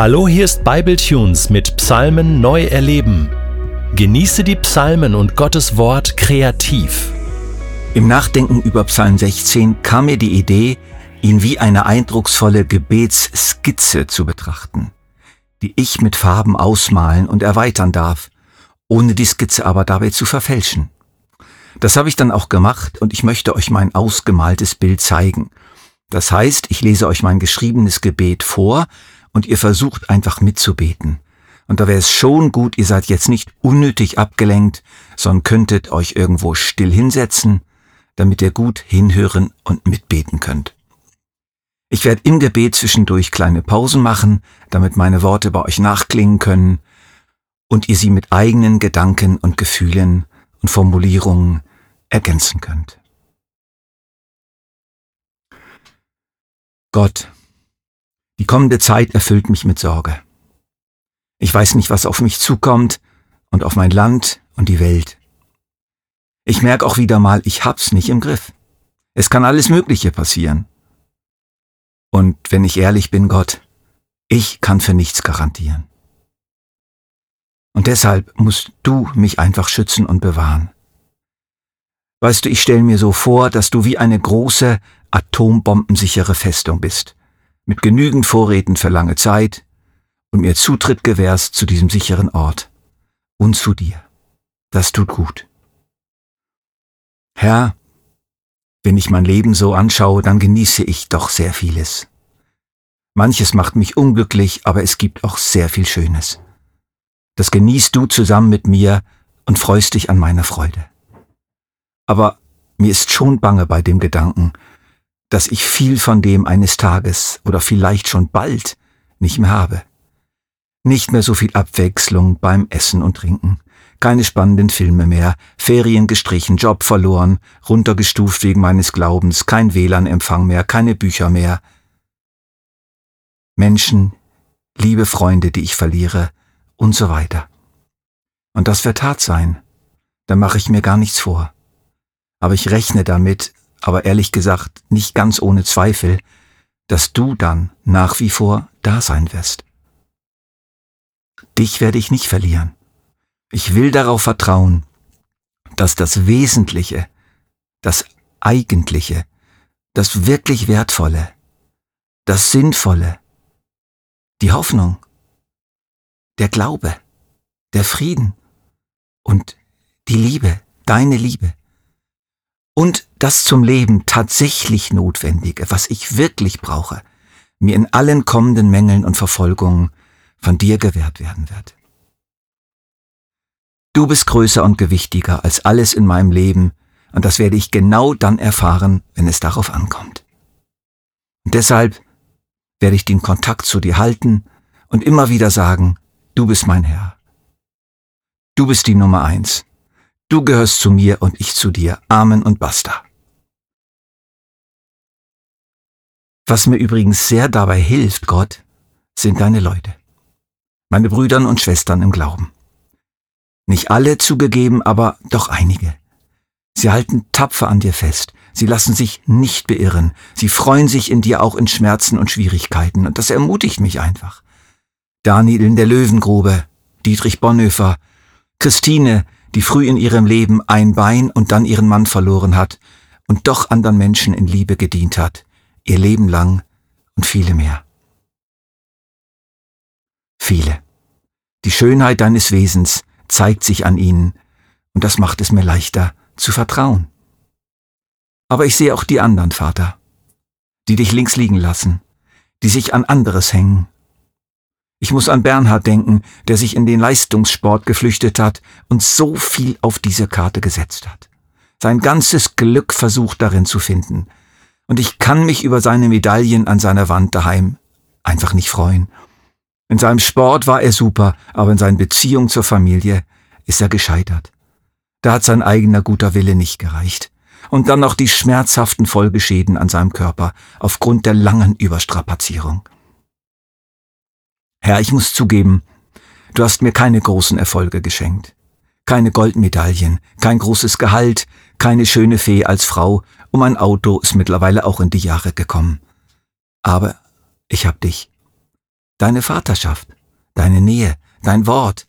Hallo, hier ist Bibletunes mit Psalmen neu erleben. Genieße die Psalmen und Gottes Wort kreativ. Im Nachdenken über Psalm 16 kam mir die Idee, ihn wie eine eindrucksvolle Gebetsskizze zu betrachten, die ich mit Farben ausmalen und erweitern darf, ohne die Skizze aber dabei zu verfälschen. Das habe ich dann auch gemacht und ich möchte euch mein ausgemaltes Bild zeigen. Das heißt, ich lese euch mein geschriebenes Gebet vor und ihr versucht einfach mitzubeten. Und da wäre es schon gut, ihr seid jetzt nicht unnötig abgelenkt, sondern könntet euch irgendwo still hinsetzen, damit ihr gut hinhören und mitbeten könnt. Ich werde im Gebet zwischendurch kleine Pausen machen, damit meine Worte bei euch nachklingen können und ihr sie mit eigenen Gedanken und Gefühlen und Formulierungen ergänzen könnt. Gott, die kommende Zeit erfüllt mich mit Sorge. Ich weiß nicht, was auf mich zukommt und auf mein Land und die Welt. Ich merke auch wieder mal, ich hab's nicht im Griff. Es kann alles Mögliche passieren. Und wenn ich ehrlich bin, Gott, ich kann für nichts garantieren. Und deshalb musst du mich einfach schützen und bewahren. Weißt du, ich stelle mir so vor, dass du wie eine große, atombombensichere Festung bist mit genügend Vorräten für lange Zeit und mir Zutritt gewährst zu diesem sicheren Ort und zu dir. Das tut gut. Herr, wenn ich mein Leben so anschaue, dann genieße ich doch sehr vieles. Manches macht mich unglücklich, aber es gibt auch sehr viel Schönes. Das genießt du zusammen mit mir und freust dich an meiner Freude. Aber mir ist schon bange bei dem Gedanken, dass ich viel von dem eines Tages oder vielleicht schon bald nicht mehr habe. Nicht mehr so viel Abwechslung beim Essen und Trinken, keine spannenden Filme mehr, Ferien gestrichen, Job verloren, runtergestuft wegen meines Glaubens, kein WLAN-Empfang mehr, keine Bücher mehr. Menschen, liebe Freunde, die ich verliere und so weiter. Und das wird hart sein. Da mache ich mir gar nichts vor. Aber ich rechne damit, aber ehrlich gesagt nicht ganz ohne Zweifel, dass du dann nach wie vor da sein wirst. Dich werde ich nicht verlieren. Ich will darauf vertrauen, dass das Wesentliche, das Eigentliche, das wirklich Wertvolle, das Sinnvolle, die Hoffnung, der Glaube, der Frieden und die Liebe, deine Liebe, und das zum Leben tatsächlich Notwendige, was ich wirklich brauche, mir in allen kommenden Mängeln und Verfolgungen von dir gewährt werden wird. Du bist größer und gewichtiger als alles in meinem Leben, und das werde ich genau dann erfahren, wenn es darauf ankommt. Und deshalb werde ich den Kontakt zu dir halten und immer wieder sagen, du bist mein Herr. Du bist die Nummer eins. Du gehörst zu mir und ich zu dir. Amen und basta. Was mir übrigens sehr dabei hilft, Gott, sind deine Leute. Meine Brüdern und Schwestern im Glauben. Nicht alle zugegeben, aber doch einige. Sie halten tapfer an dir fest. Sie lassen sich nicht beirren. Sie freuen sich in dir auch in Schmerzen und Schwierigkeiten. Und das ermutigt mich einfach. Daniel in der Löwengrube, Dietrich Bonhoeffer, Christine, die früh in ihrem Leben ein Bein und dann ihren Mann verloren hat und doch anderen Menschen in Liebe gedient hat, ihr Leben lang und viele mehr. Viele. Die Schönheit deines Wesens zeigt sich an ihnen, und das macht es mir leichter zu vertrauen. Aber ich sehe auch die anderen, Vater, die dich links liegen lassen, die sich an anderes hängen ich muss an Bernhard denken, der sich in den Leistungssport geflüchtet hat und so viel auf diese Karte gesetzt hat. Sein ganzes Glück versucht darin zu finden. Und ich kann mich über seine Medaillen an seiner Wand daheim einfach nicht freuen. In seinem Sport war er super, aber in seinen Beziehungen zur Familie ist er gescheitert. Da hat sein eigener guter Wille nicht gereicht. Und dann noch die schmerzhaften Folgeschäden an seinem Körper aufgrund der langen Überstrapazierung. Herr, ich muss zugeben, du hast mir keine großen Erfolge geschenkt. Keine Goldmedaillen, kein großes Gehalt, keine schöne Fee als Frau und mein Auto ist mittlerweile auch in die Jahre gekommen. Aber ich hab dich. deine Vaterschaft, deine Nähe, dein Wort,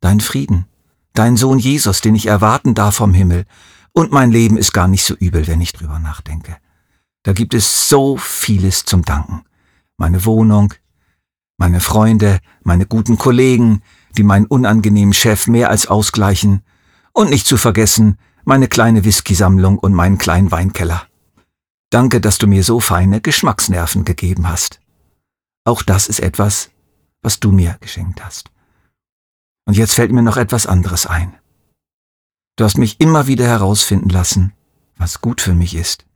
dein Frieden, dein Sohn Jesus, den ich erwarten darf vom Himmel, und mein Leben ist gar nicht so übel, wenn ich drüber nachdenke. Da gibt es so vieles zum Danken. Meine Wohnung, meine Freunde, meine guten Kollegen, die meinen unangenehmen Chef mehr als ausgleichen, und nicht zu vergessen, meine kleine Whiskysammlung und meinen kleinen Weinkeller. Danke, dass du mir so feine Geschmacksnerven gegeben hast. Auch das ist etwas, was du mir geschenkt hast. Und jetzt fällt mir noch etwas anderes ein. Du hast mich immer wieder herausfinden lassen, was gut für mich ist.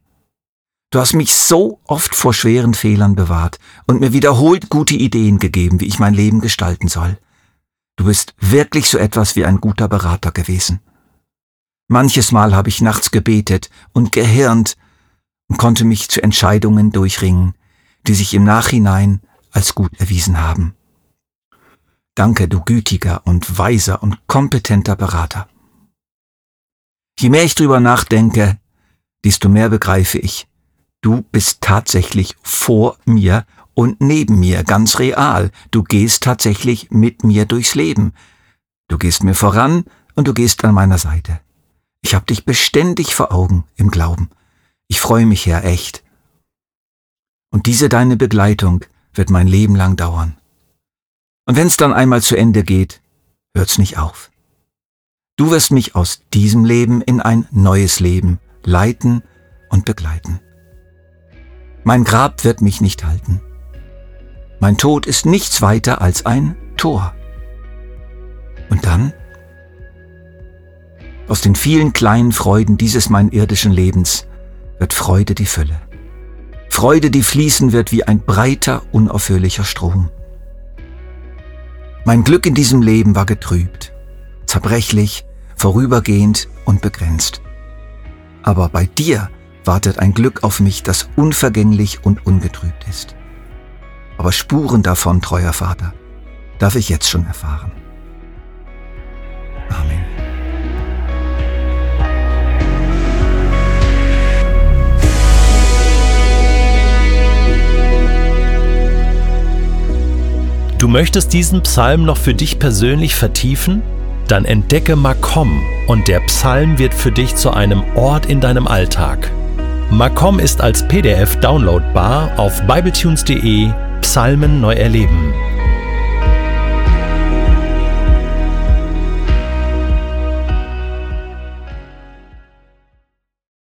Du hast mich so oft vor schweren Fehlern bewahrt und mir wiederholt gute Ideen gegeben, wie ich mein Leben gestalten soll. Du bist wirklich so etwas wie ein guter Berater gewesen. Manches Mal habe ich nachts gebetet und gehirnt und konnte mich zu Entscheidungen durchringen, die sich im Nachhinein als gut erwiesen haben. Danke, du gütiger und weiser und kompetenter Berater. Je mehr ich drüber nachdenke, desto mehr begreife ich, du bist tatsächlich vor mir und neben mir, ganz real. Du gehst tatsächlich mit mir durchs Leben. Du gehst mir voran und du gehst an meiner Seite. Ich hab dich beständig vor Augen im Glauben. Ich freue mich, Herr, echt. Und diese deine Begleitung wird mein Leben lang dauern. Und wenn's dann einmal zu Ende geht, hört's nicht auf. Du wirst mich aus diesem Leben in ein neues Leben leiten und begleiten. Mein Grab wird mich nicht halten. Mein Tod ist nichts weiter als ein Tor. Und dann? Aus den vielen kleinen Freuden dieses mein irdischen Lebens wird Freude die Fülle. Freude, die fließen wird wie ein breiter, unaufhörlicher Strom. Mein Glück in diesem Leben war getrübt, zerbrechlich, vorübergehend und begrenzt. Aber bei dir wartet ein Glück auf mich, das unvergänglich und ungetrübt ist. Aber Spuren davon, treuer Vater, darf ich jetzt schon erfahren. Amen. Du möchtest diesen Psalm noch für dich persönlich vertiefen? Dann entdecke Makom und der Psalm wird für dich zu einem Ort in deinem Alltag. Makom ist als PDF downloadbar auf bibletunes.de Psalmen neu erleben.